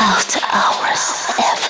Thank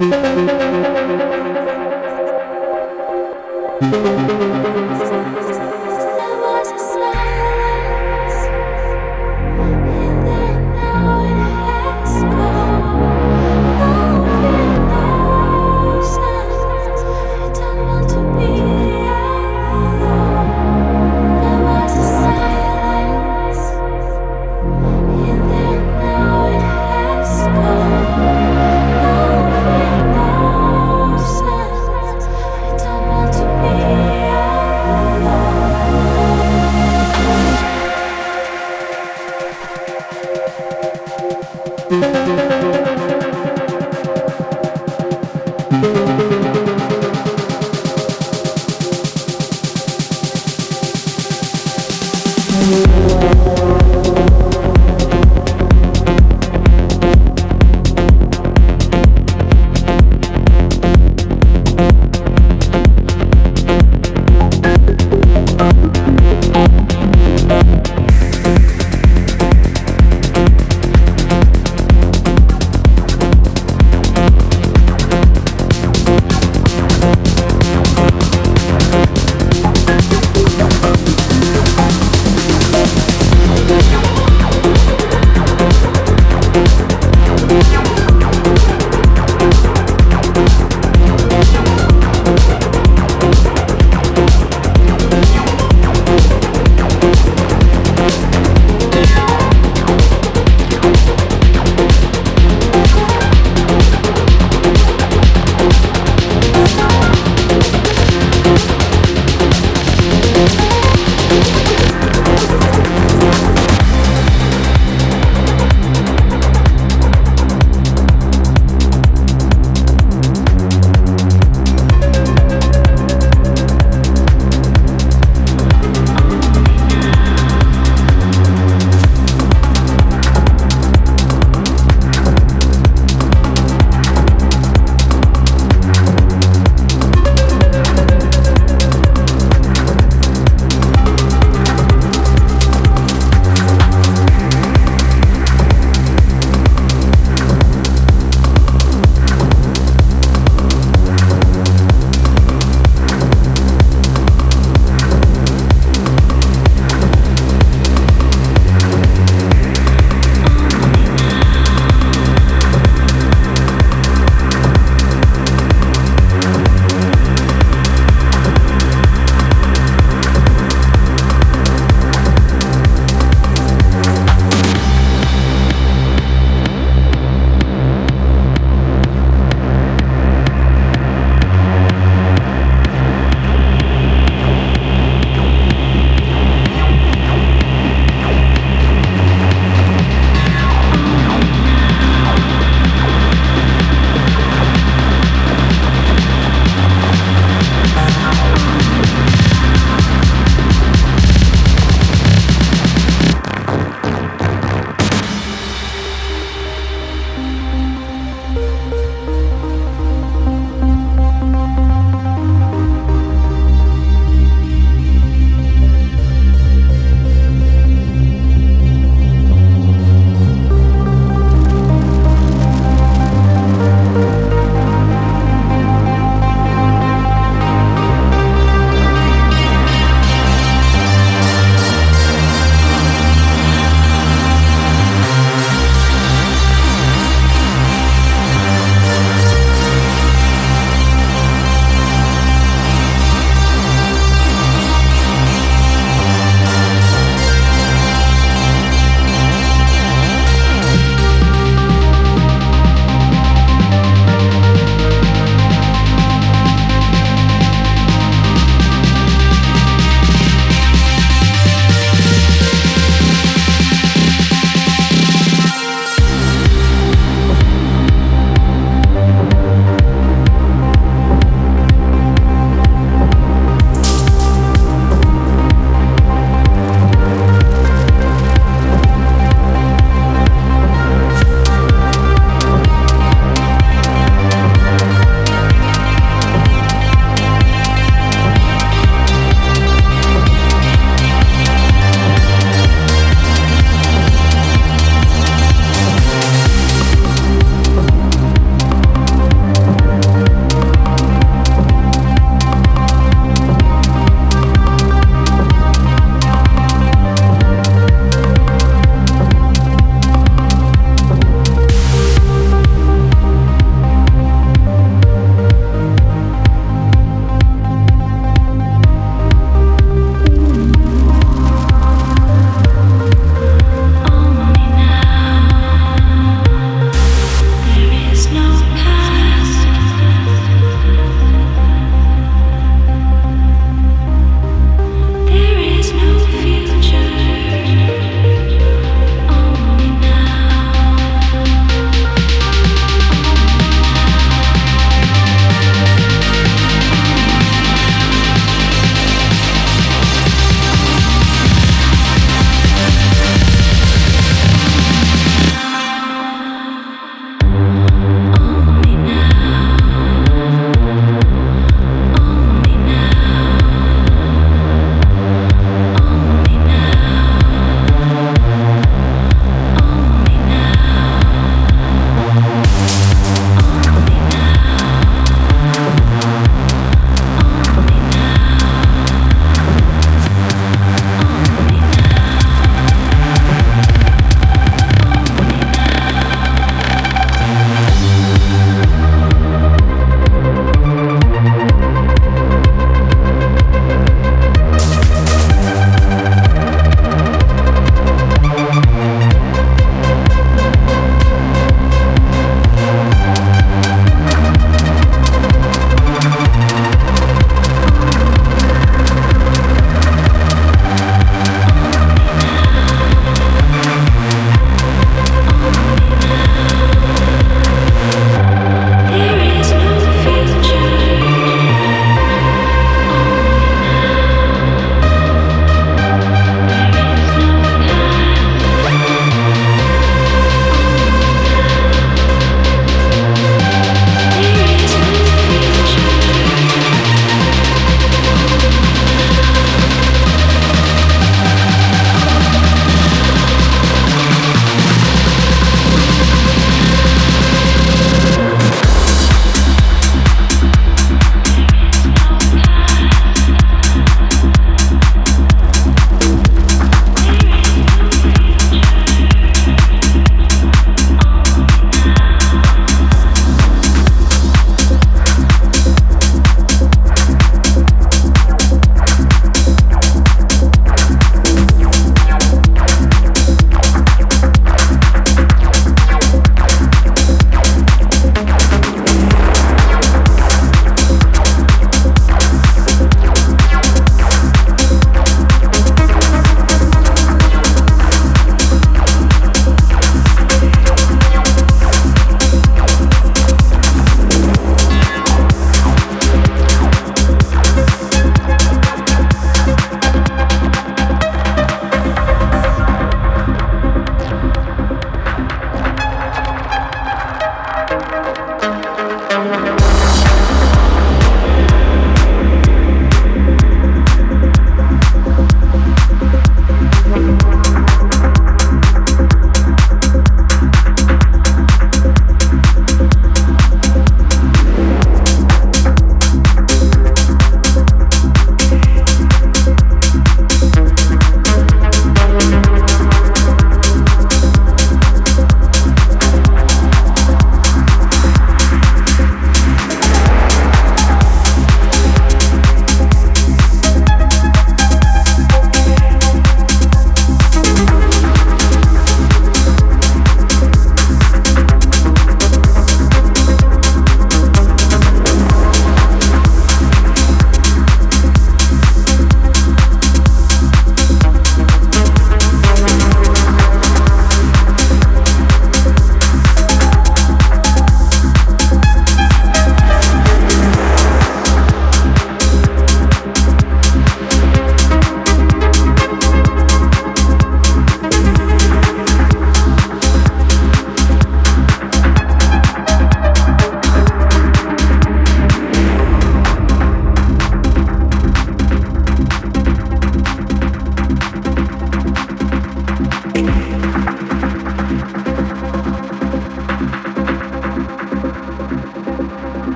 Thank you.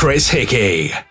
Chris Hickey.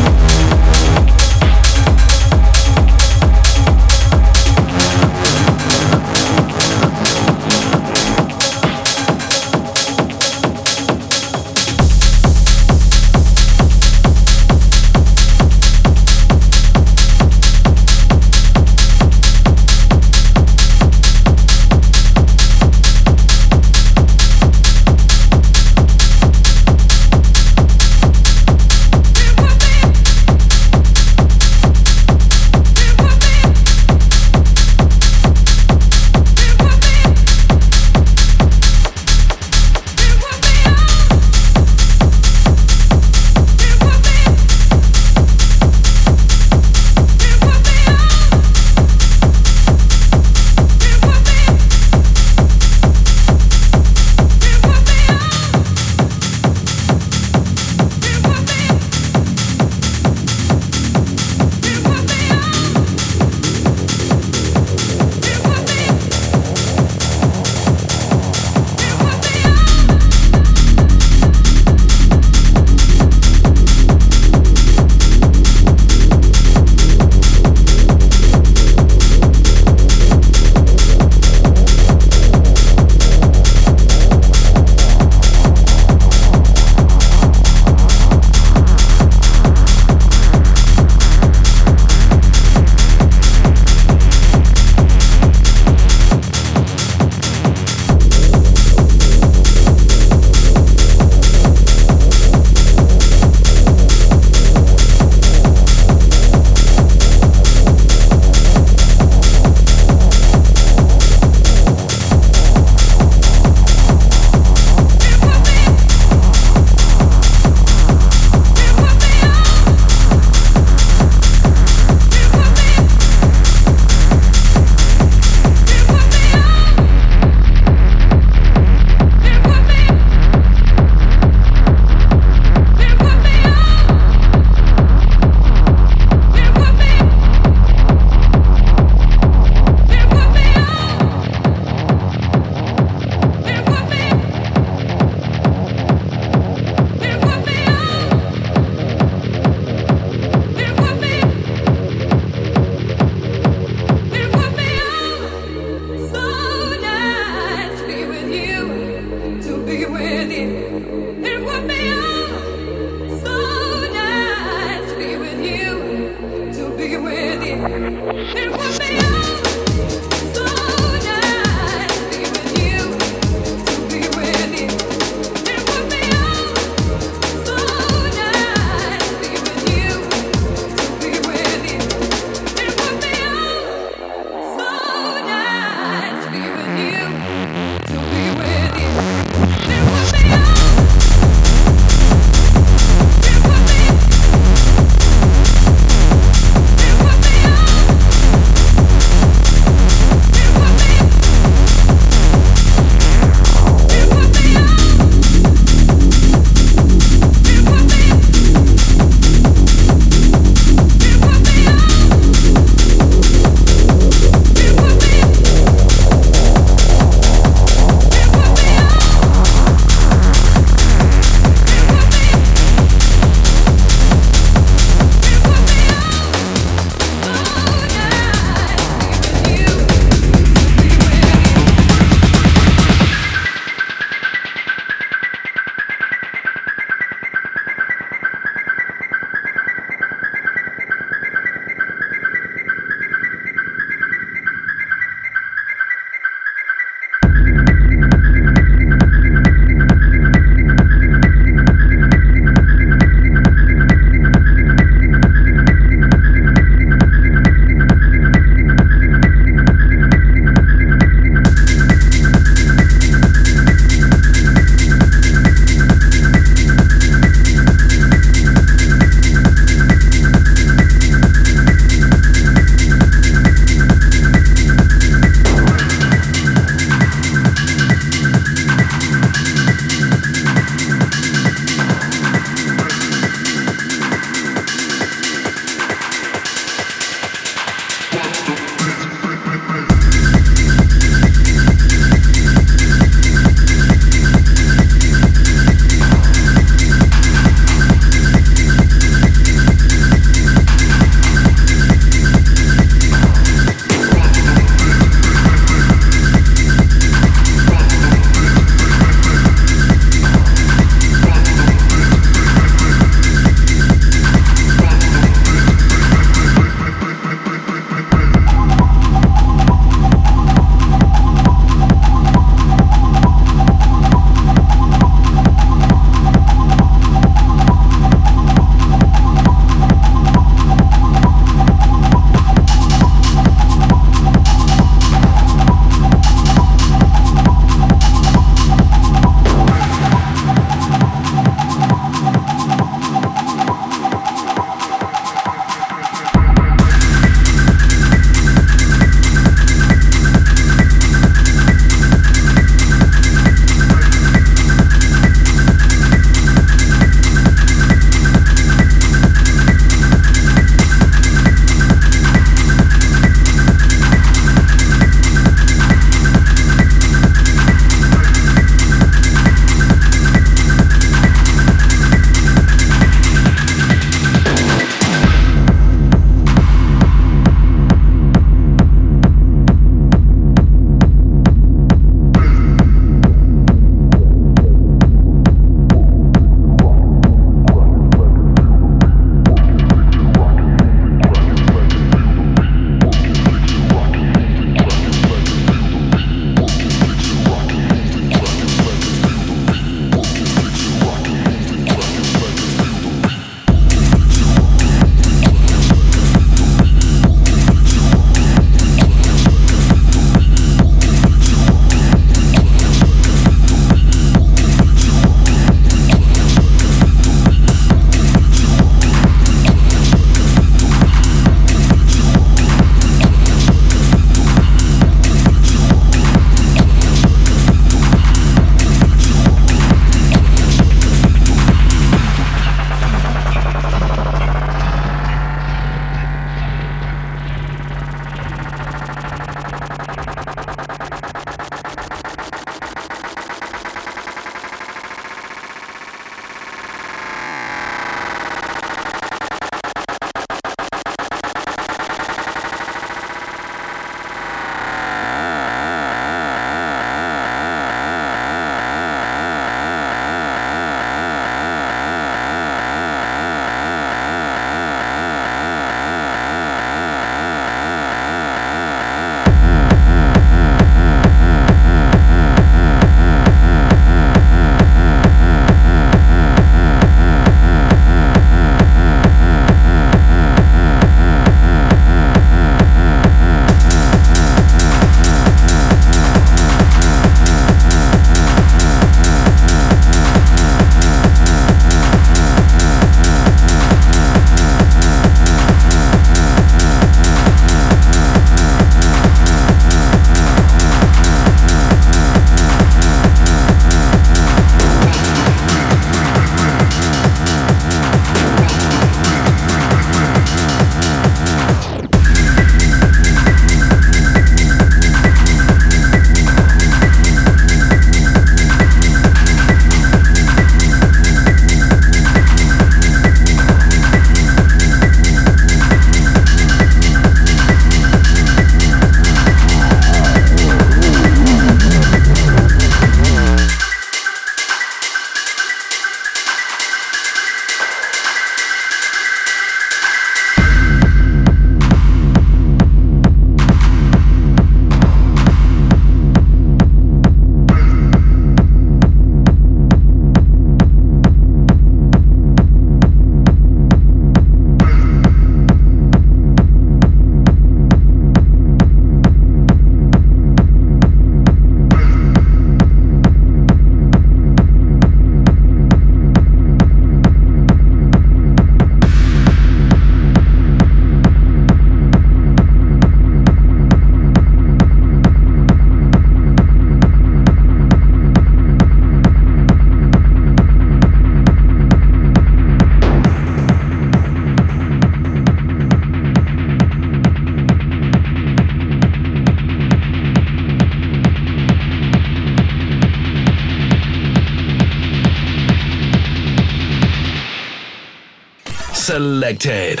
Selected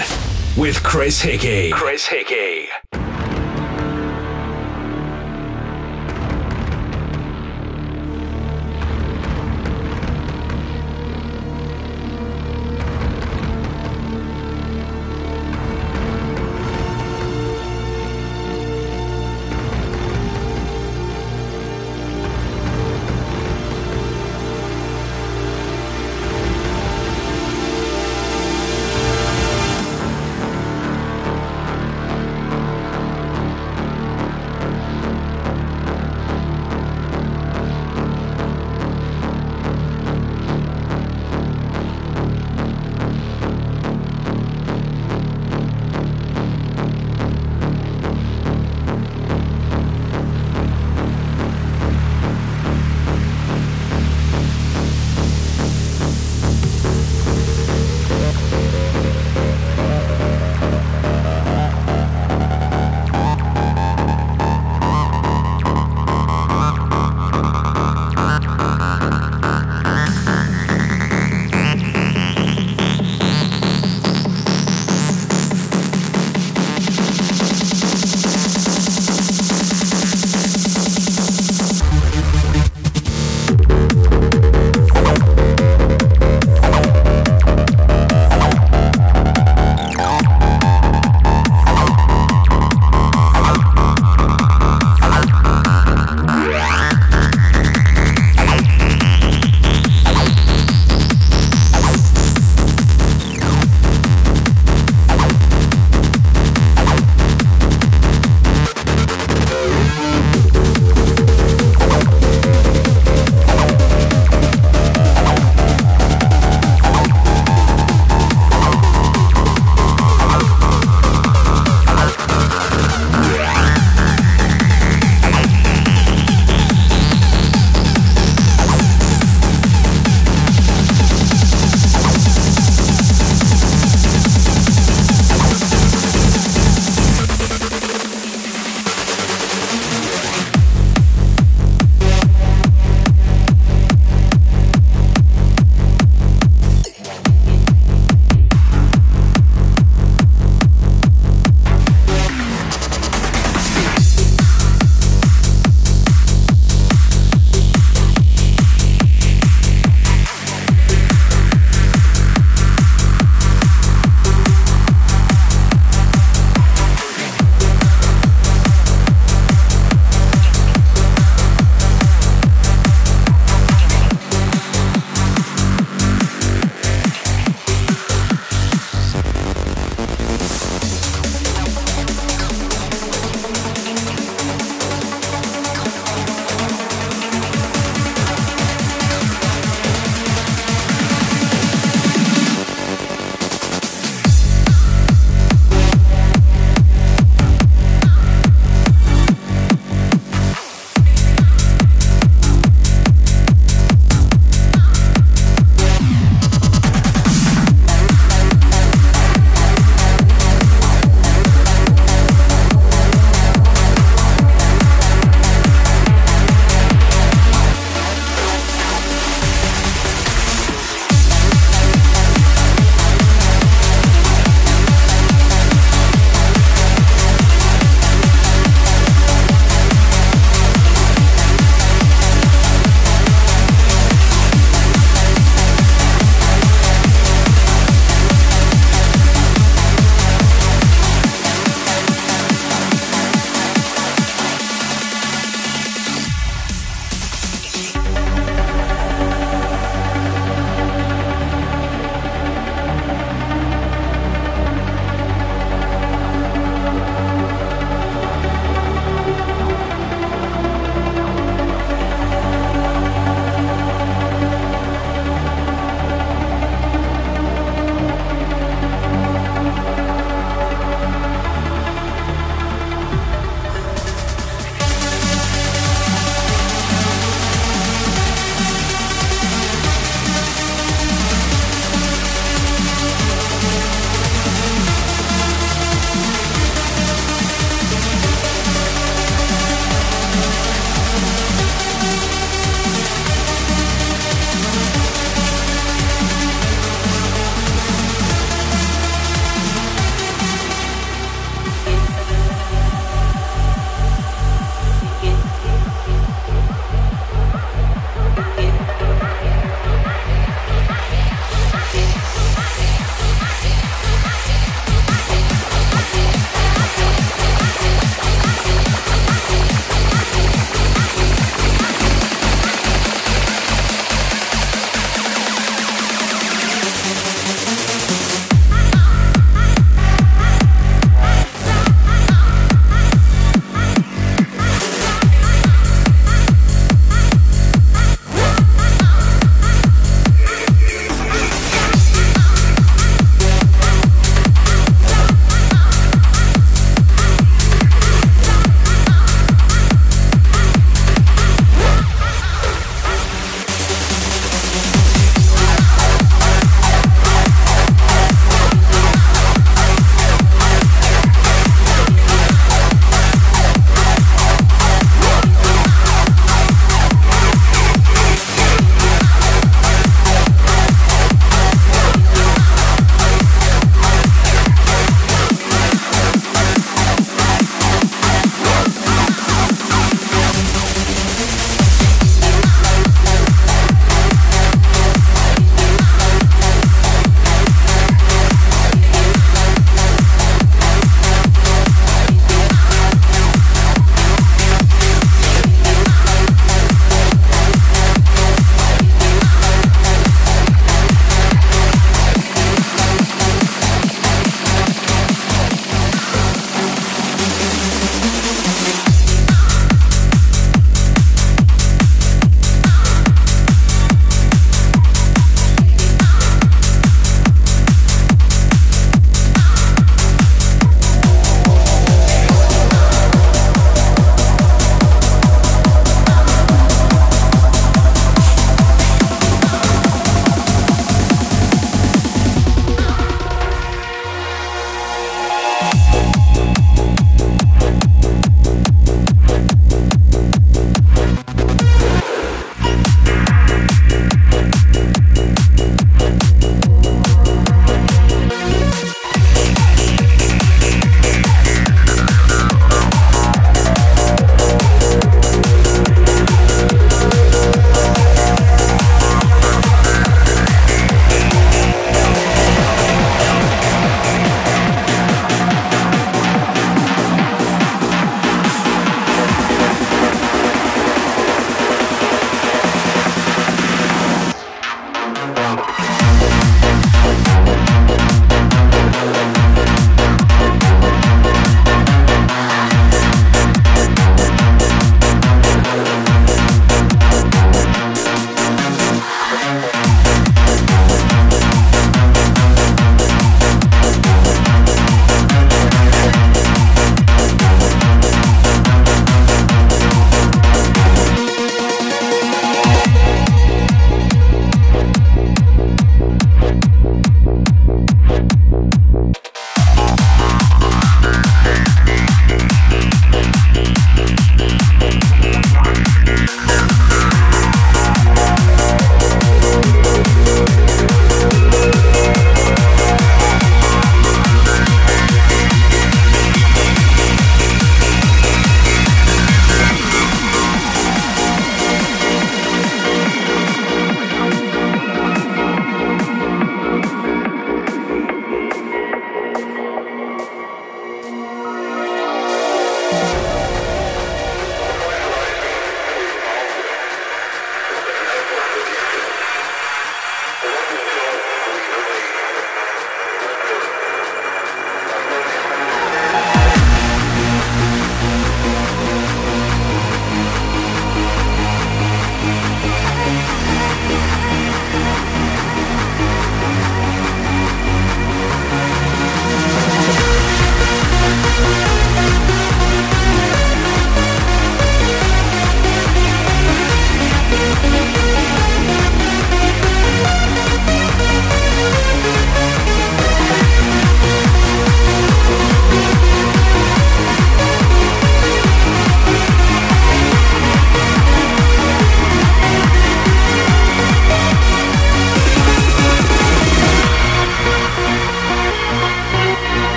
with Chris Hickey. Chris Hickey.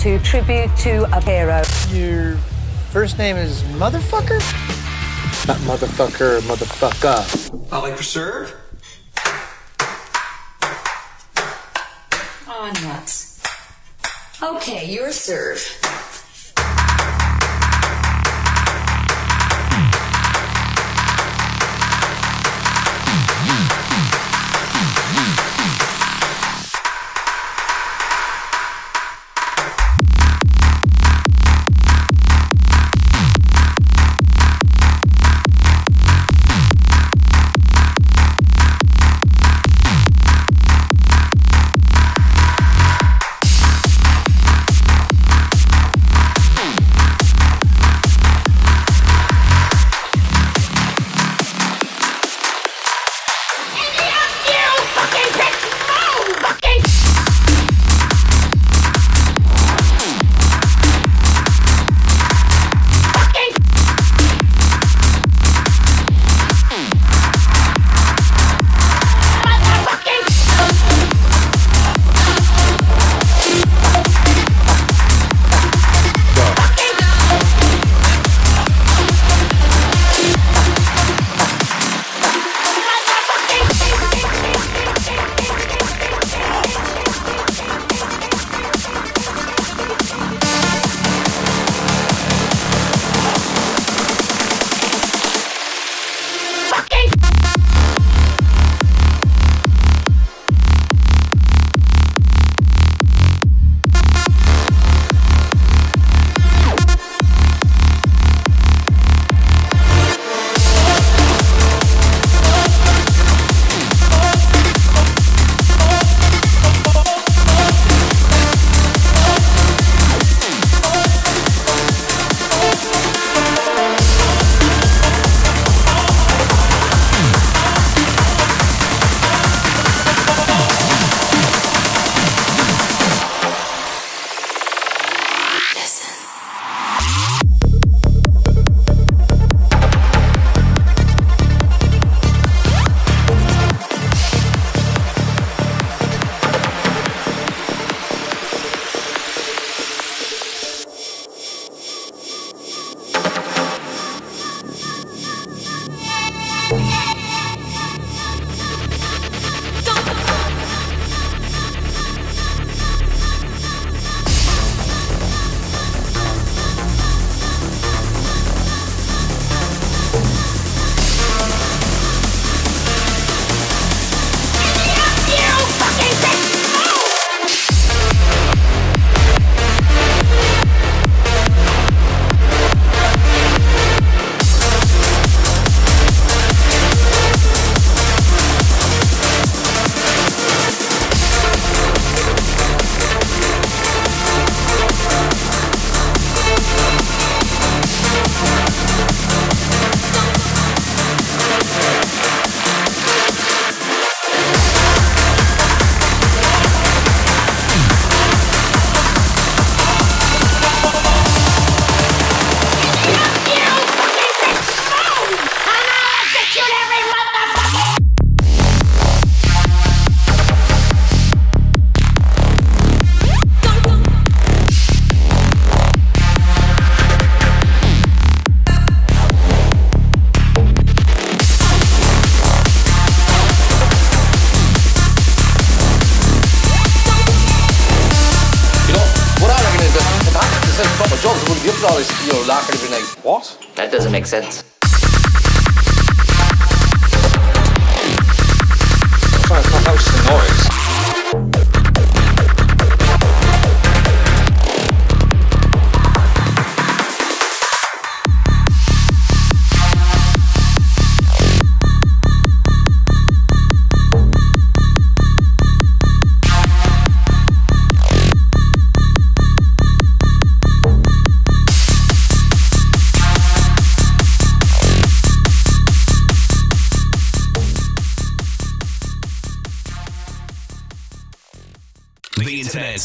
to tribute to a hero. Your first name is Motherfucker? Not Motherfucker, Motherfucker. I like to serve. Oh, nuts. Okay, your serve.